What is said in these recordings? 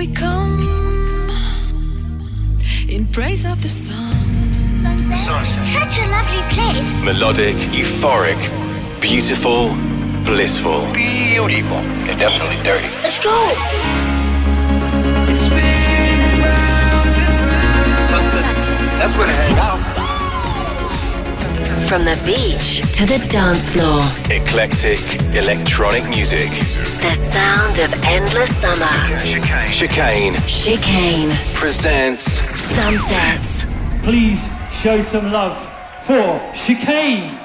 we come in praise of the sun. Such a lovely place. Melodic, euphoric, beautiful, blissful. Beautiful. It's definitely dirty. Let's go. That's where to hang out. From the beach to the dance floor, Eclectic, electronic music. the sound of endless summer. Chicane Chicane presents Sunsets. please show some love for Chicane.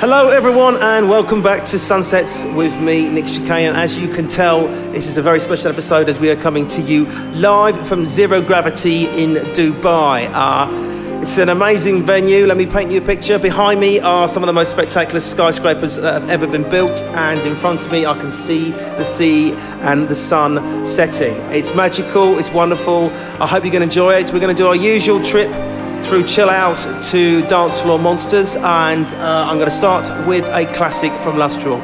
Hello, everyone, and welcome back to Sunsets with me, Nick Chicane. As you can tell, this is a very special episode as we are coming to you live from Zero Gravity in Dubai. Uh, it's an amazing venue. Let me paint you a picture. Behind me are some of the most spectacular skyscrapers that have ever been built, and in front of me, I can see the sea and the sun setting. It's magical, it's wonderful. I hope you're going to enjoy it. We're going to do our usual trip through Chill Out to Dance Floor Monsters, and uh, I'm going to start with a classic from Lustral.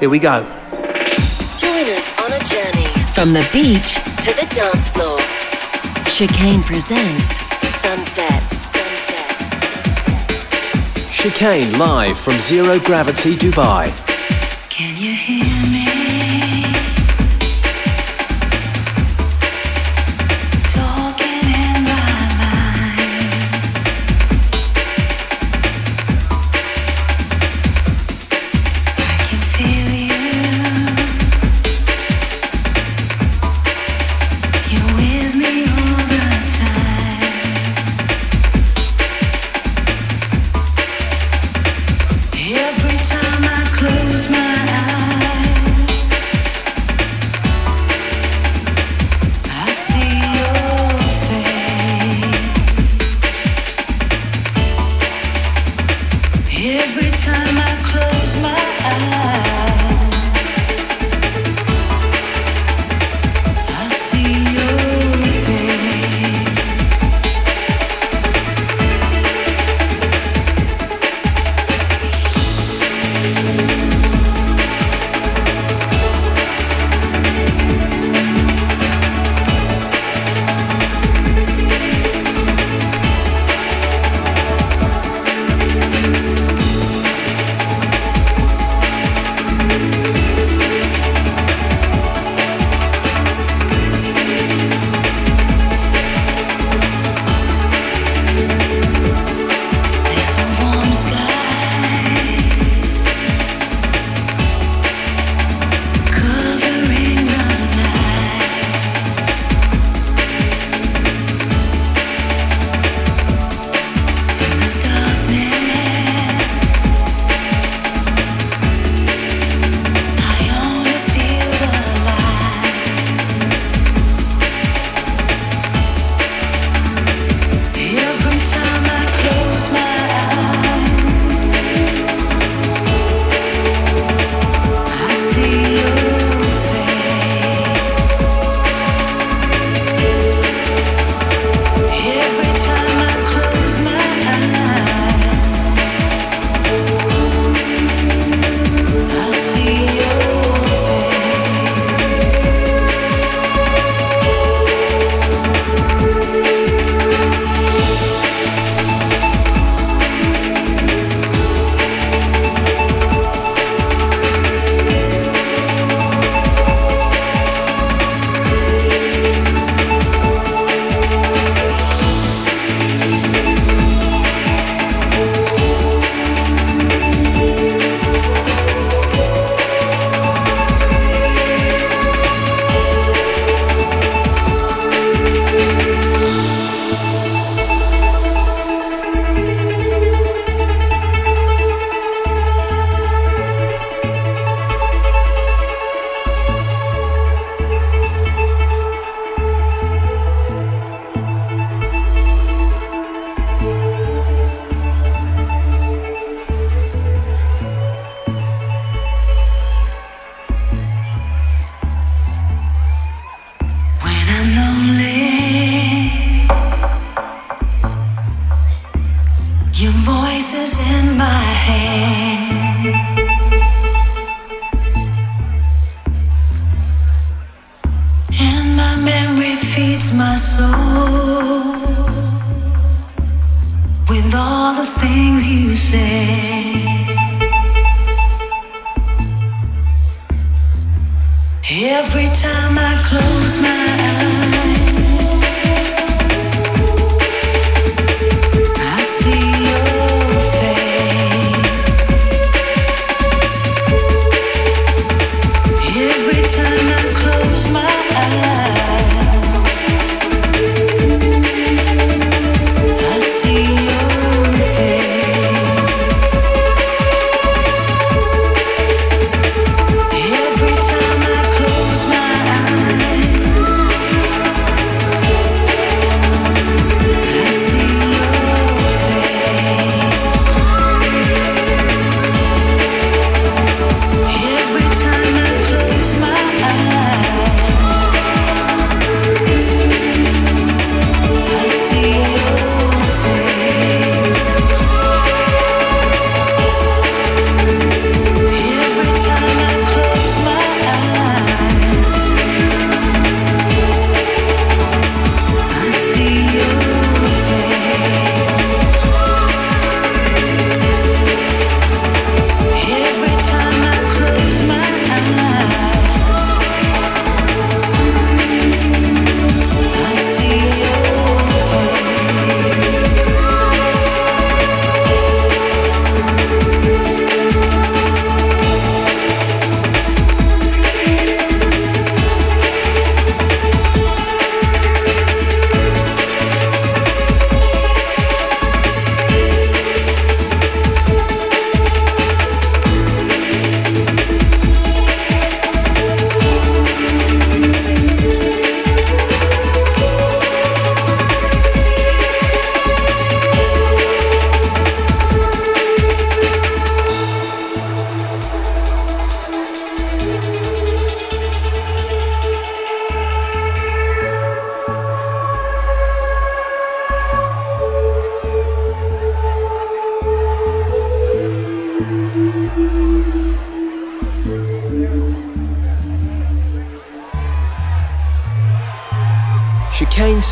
Here we go. Join us on a journey from the beach to the dance floor. Chicane presents Sunsets. Sunsets. Chicane live from Zero Gravity Dubai.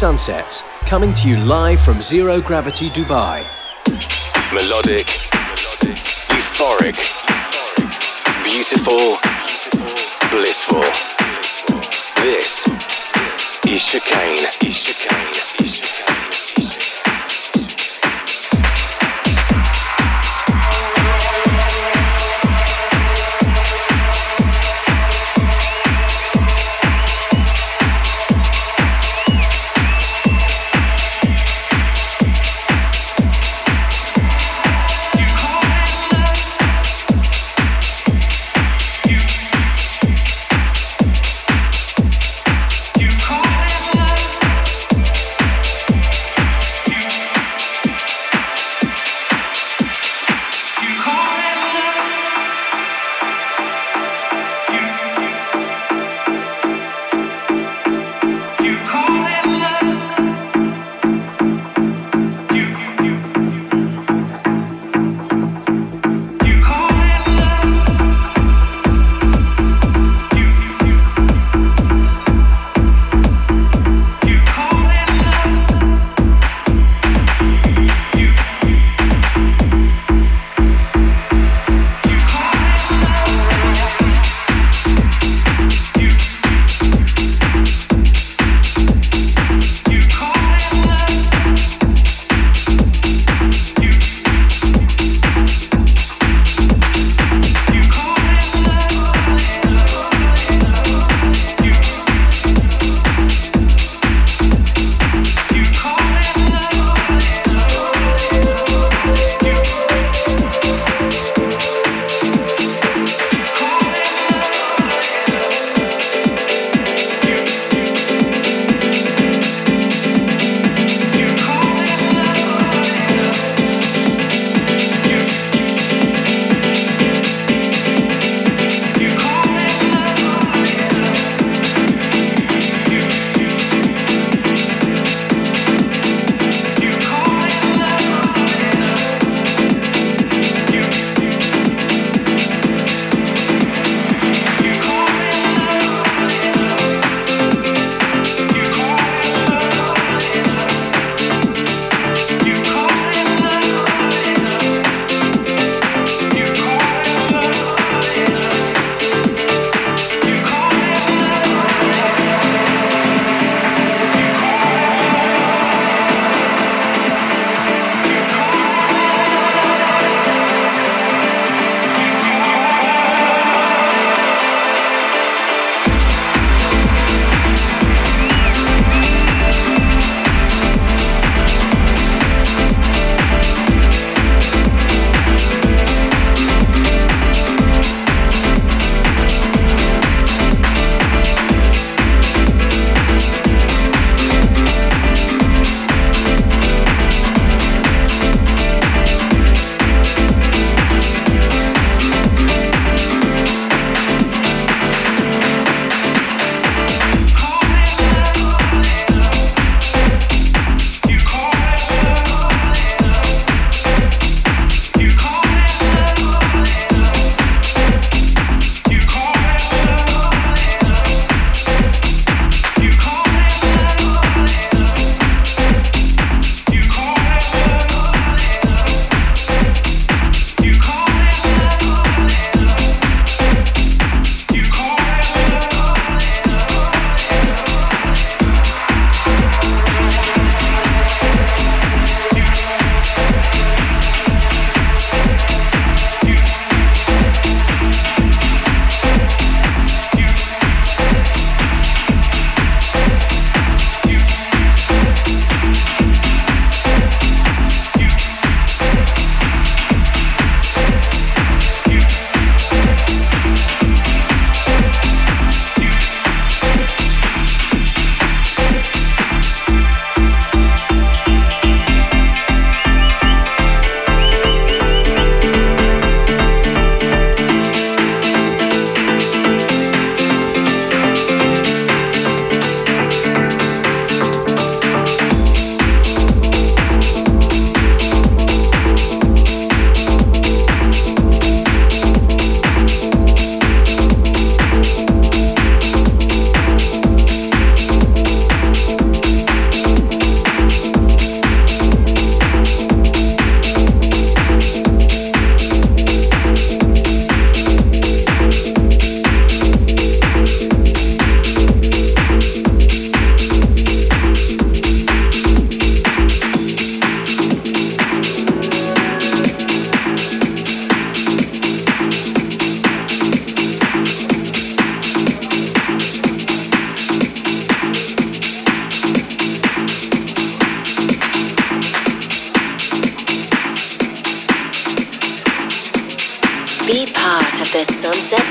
Sunsets, coming to you live from Zero Gravity Dubai. Melodic, Melodic. euphoric, euphoric, beautiful, blissful. This is Chicane. Is Chicane.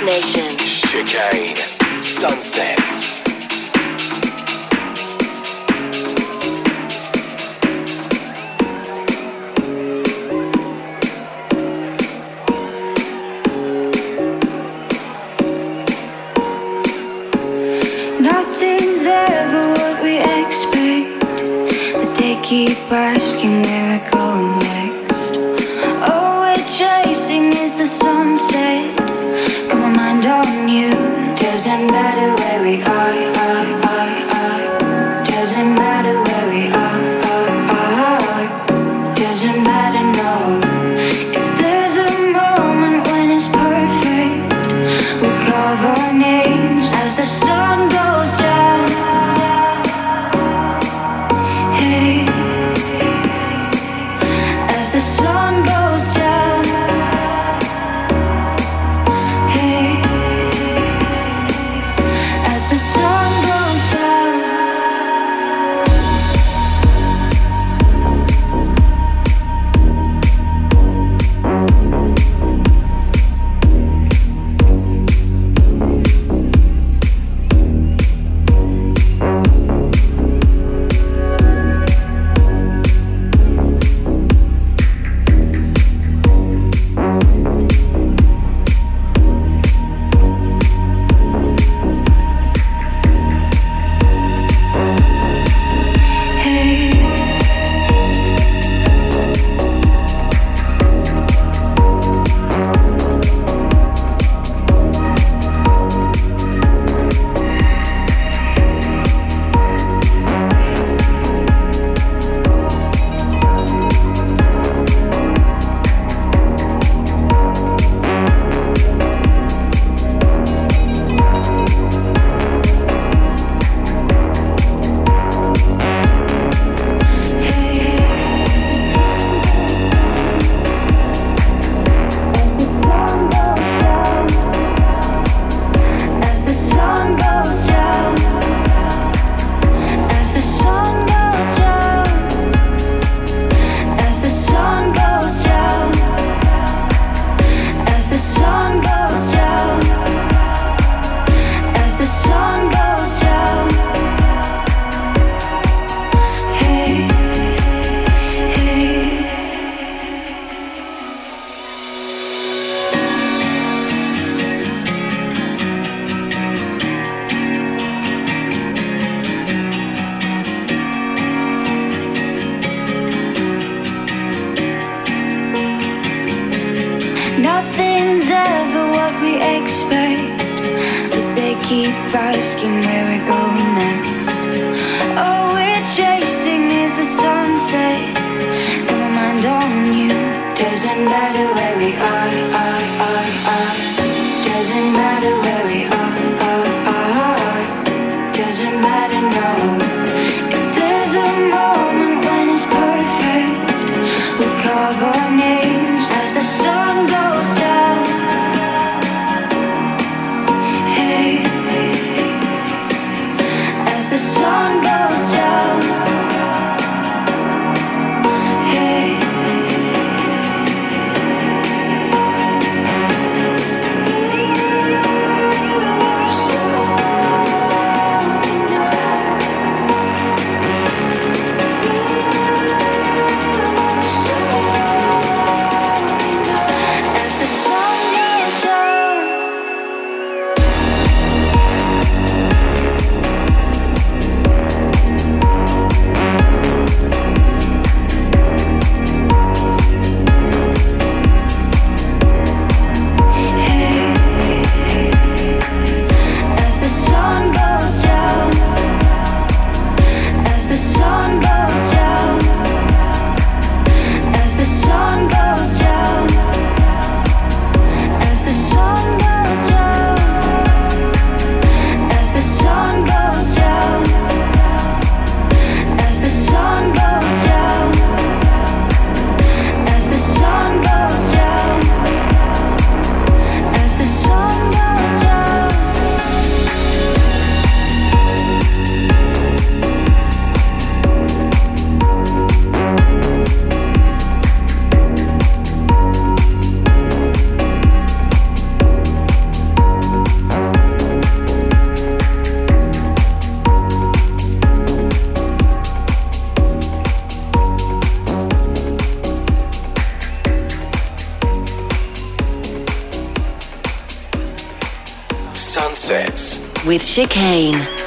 Nation. Chicane. Sunsets. We'll Sunsets with Chicane.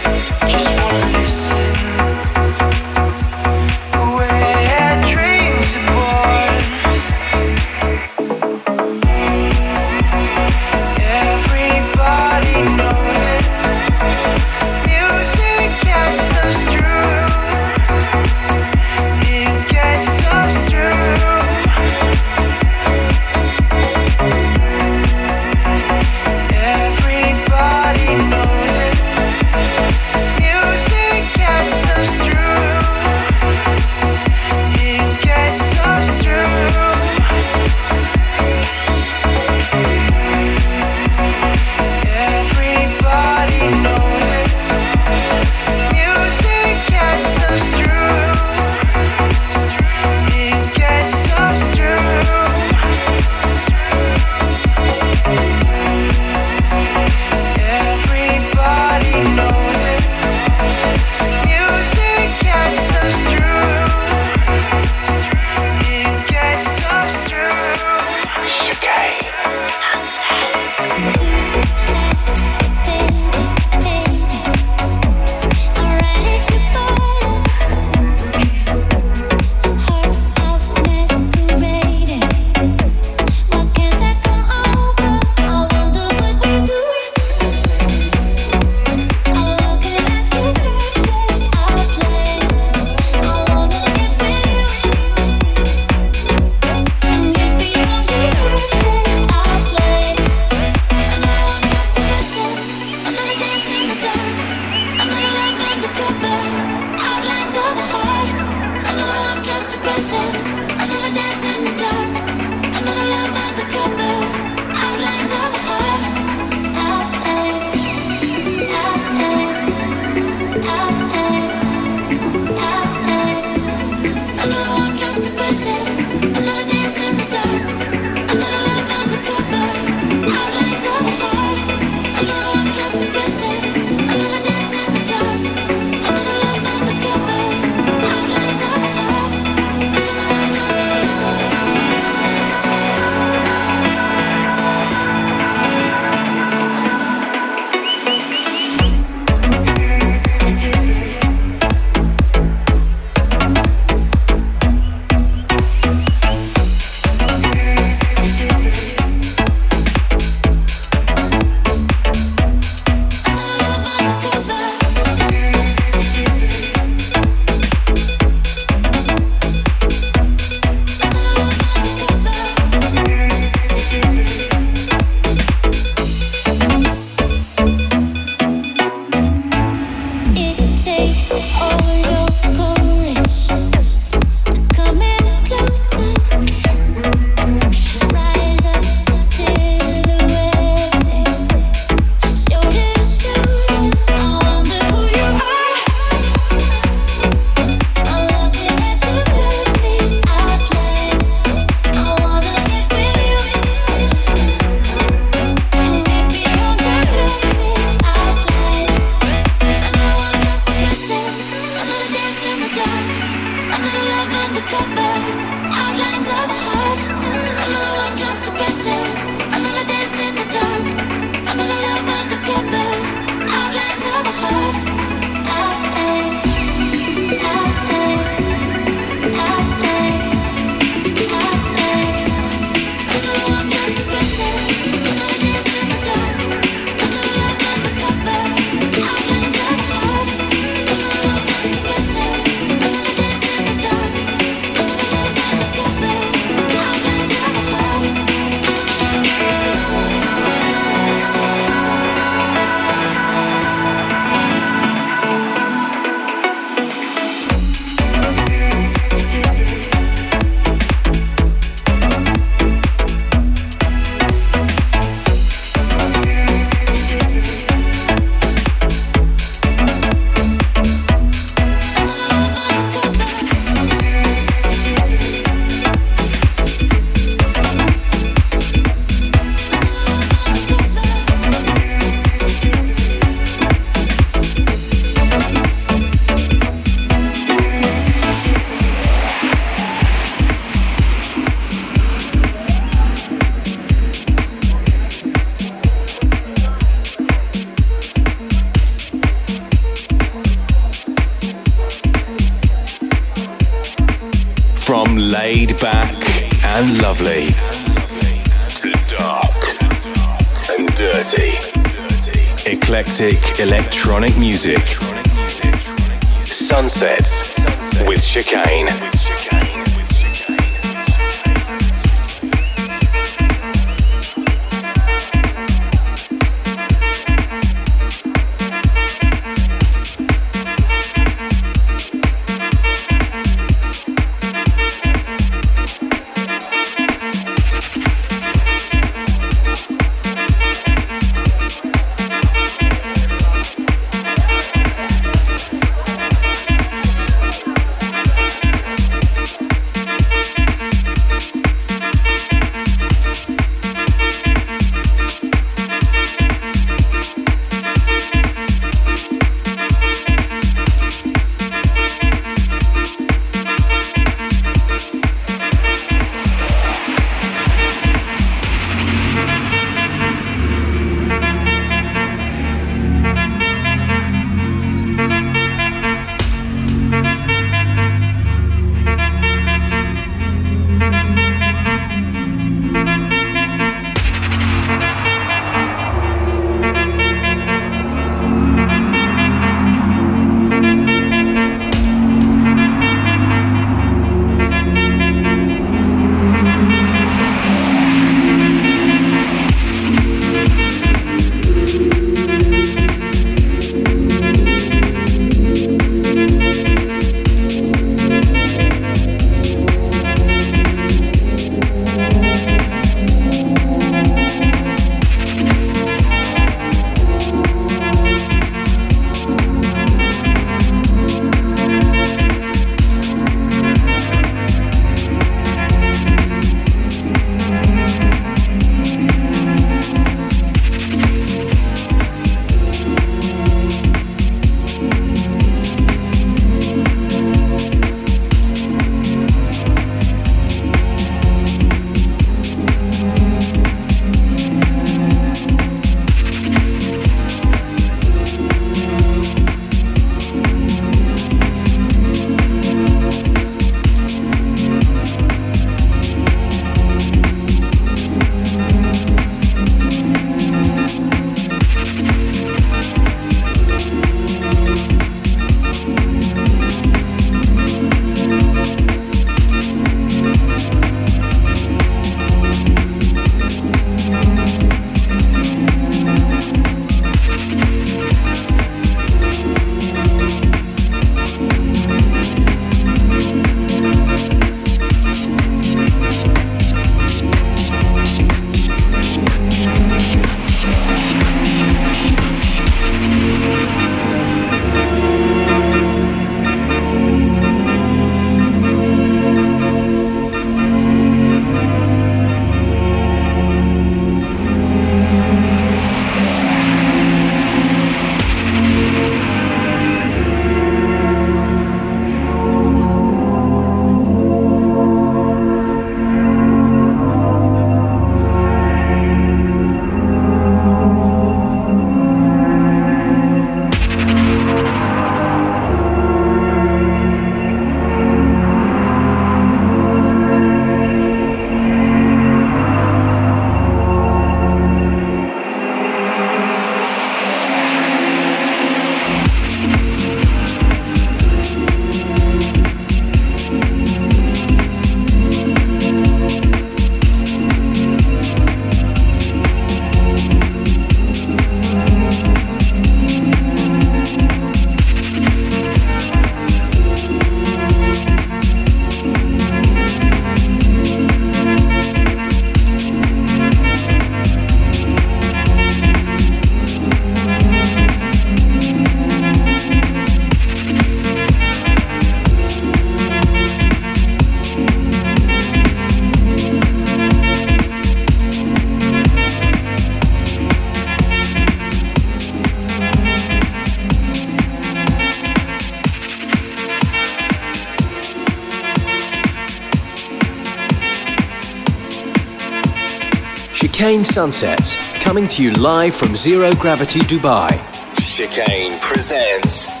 Chicane Sunsets, coming to you live from Zero Gravity Dubai. Chicane presents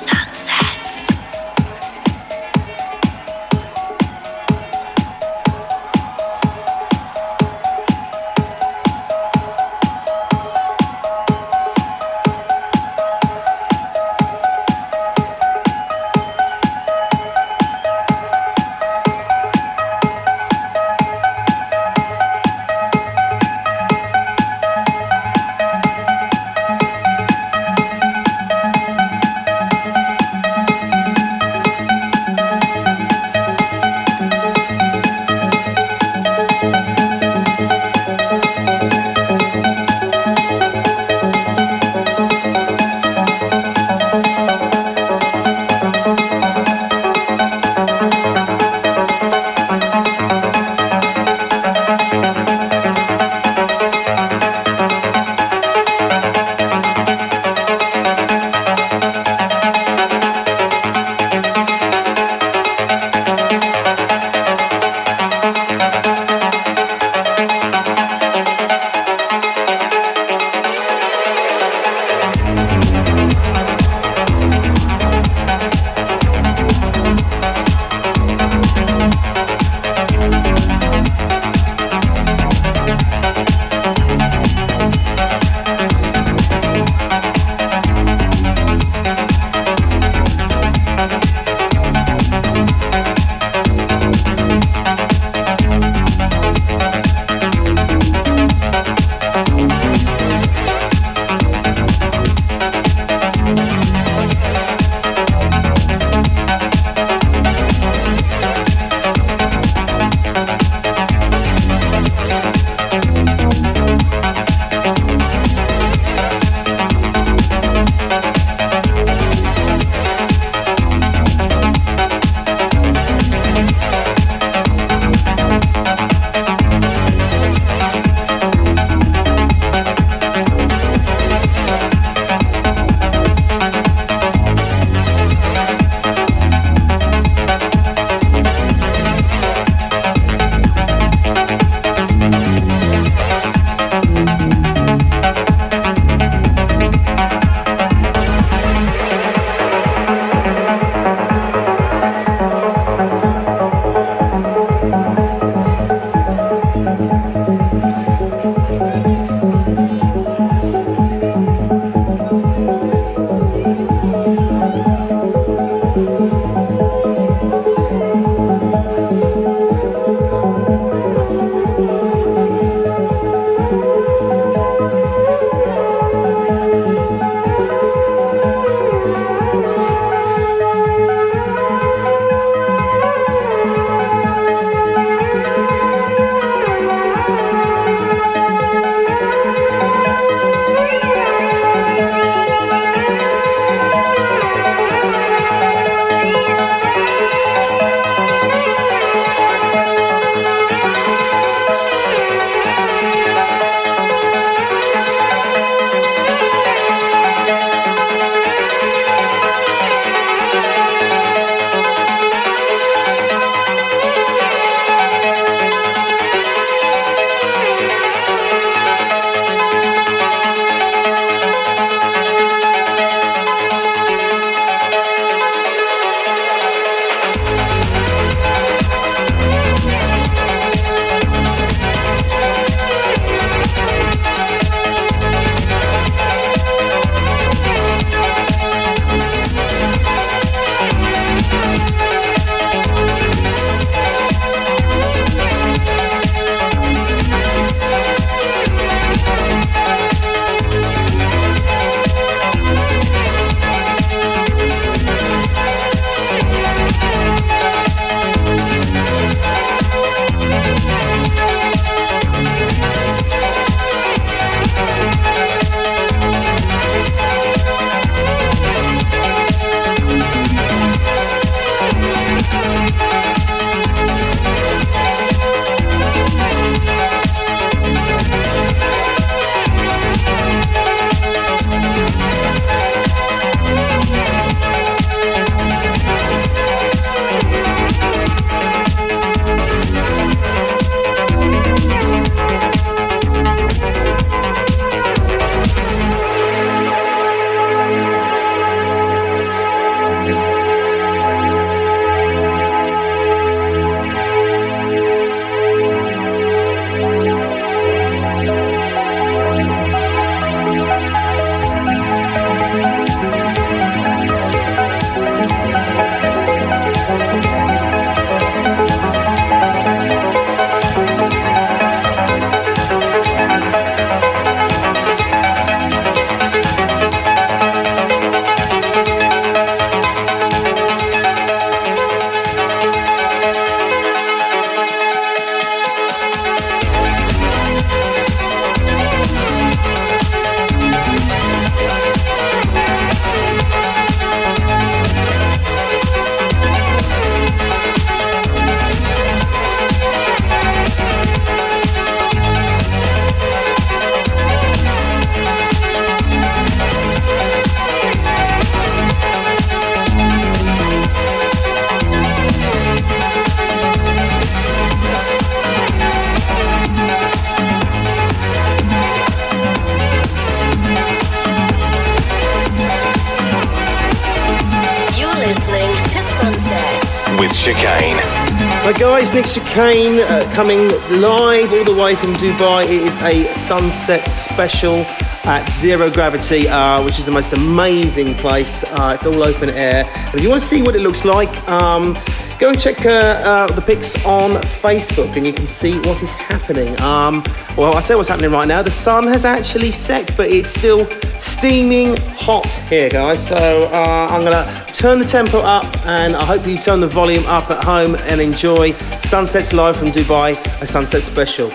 Nick Chicane uh, coming live all the way from Dubai. It is a sunset special at Zero Gravity, uh, which is the most amazing place. Uh, it's all open air. And if you want to see what it looks like, um, go and check uh, uh, the pics on Facebook and you can see what is happening. Um, well, I'll tell you what's happening right now. The sun has actually set, but it's still steaming hot here, guys. So uh, I'm going to turn the tempo up and I hope you turn the volume up at home and enjoy Sunsets Live from Dubai, a sunset special.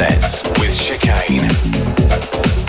Sunsets with Chicane.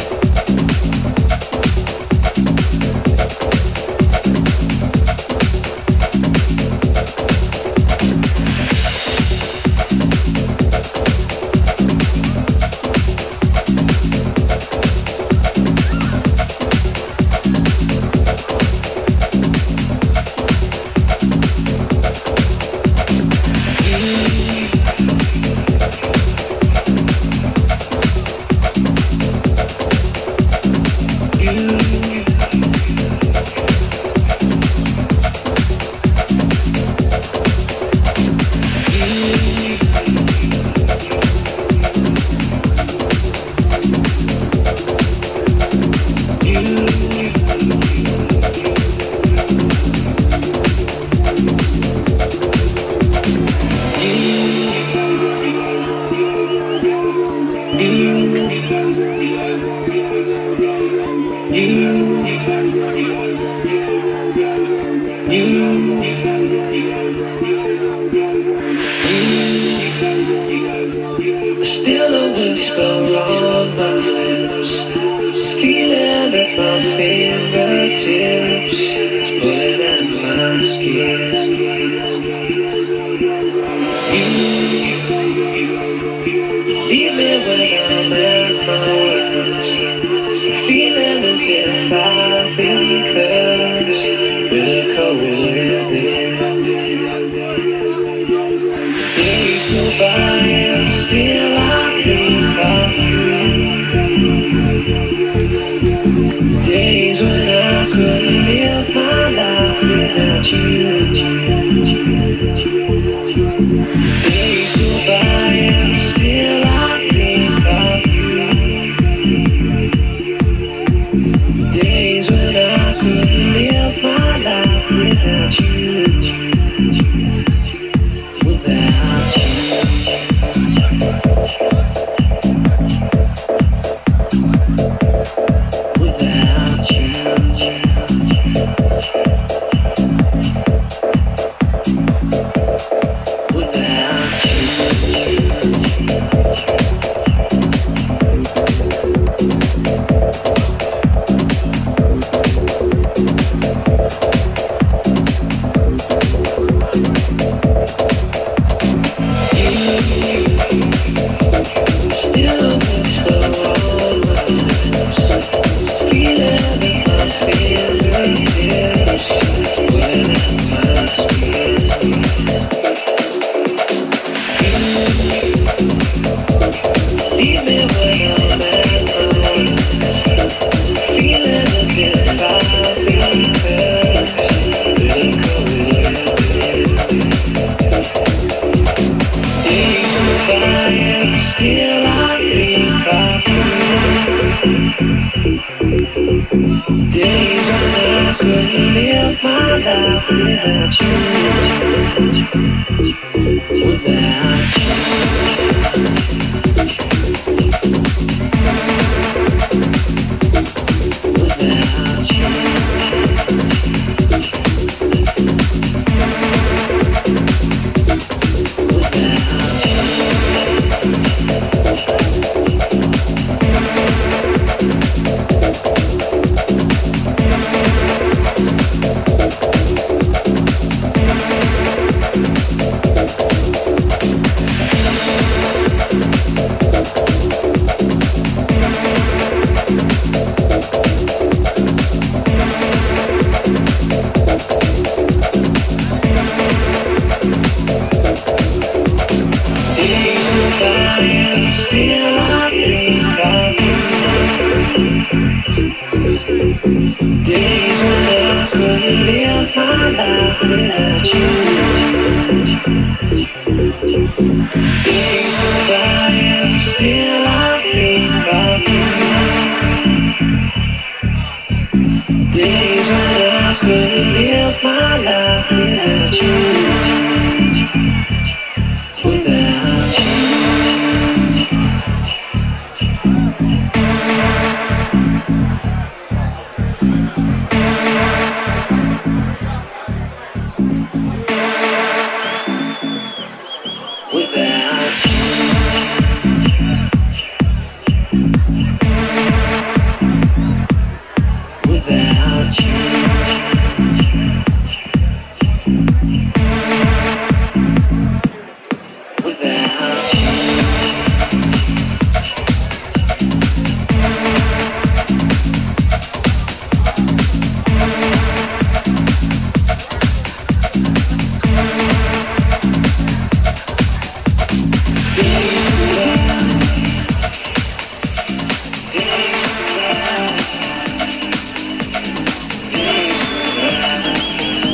Yeah.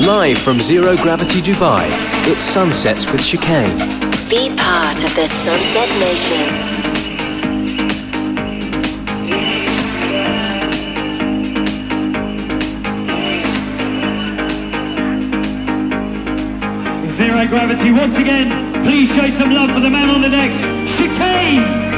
Live from Zero Gravity Dubai, it's Sunsets with Chicane. Be part of the Sunset Nation. Zero Gravity once again. Please show some love for the man on the decks, Chicane.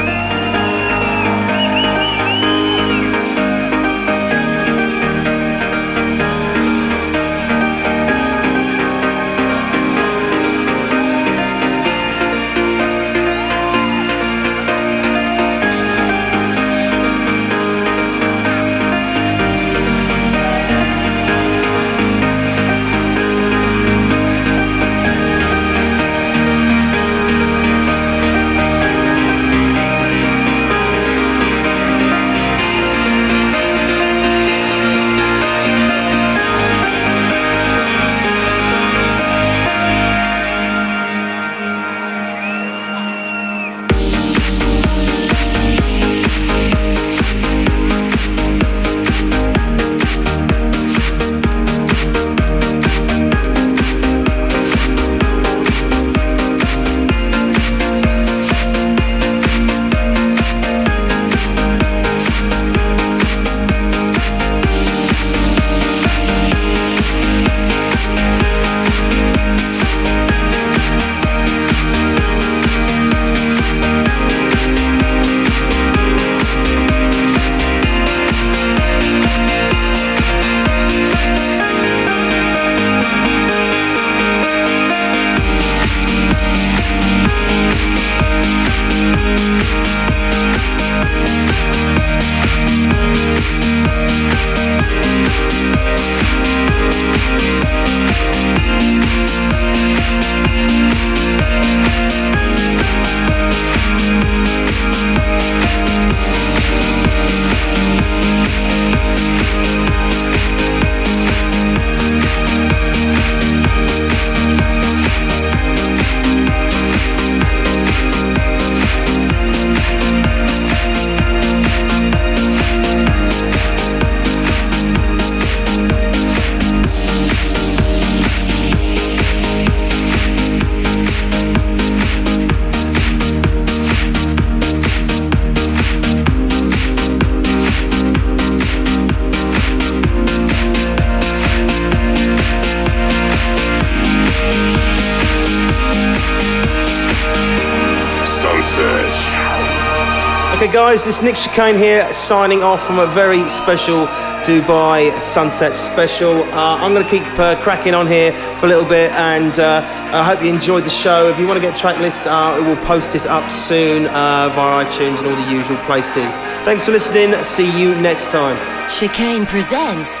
Guys, this is Nick Chicane here, signing off from a very special Dubai Sunset special. Uh, I'm going to keep uh, cracking on here for a little bit, and uh, I hope you enjoyed the show. If you want to get track list, uh, we will post it up soon uh, via iTunes and all the usual places. Thanks for listening. See you next time. Chicane presents.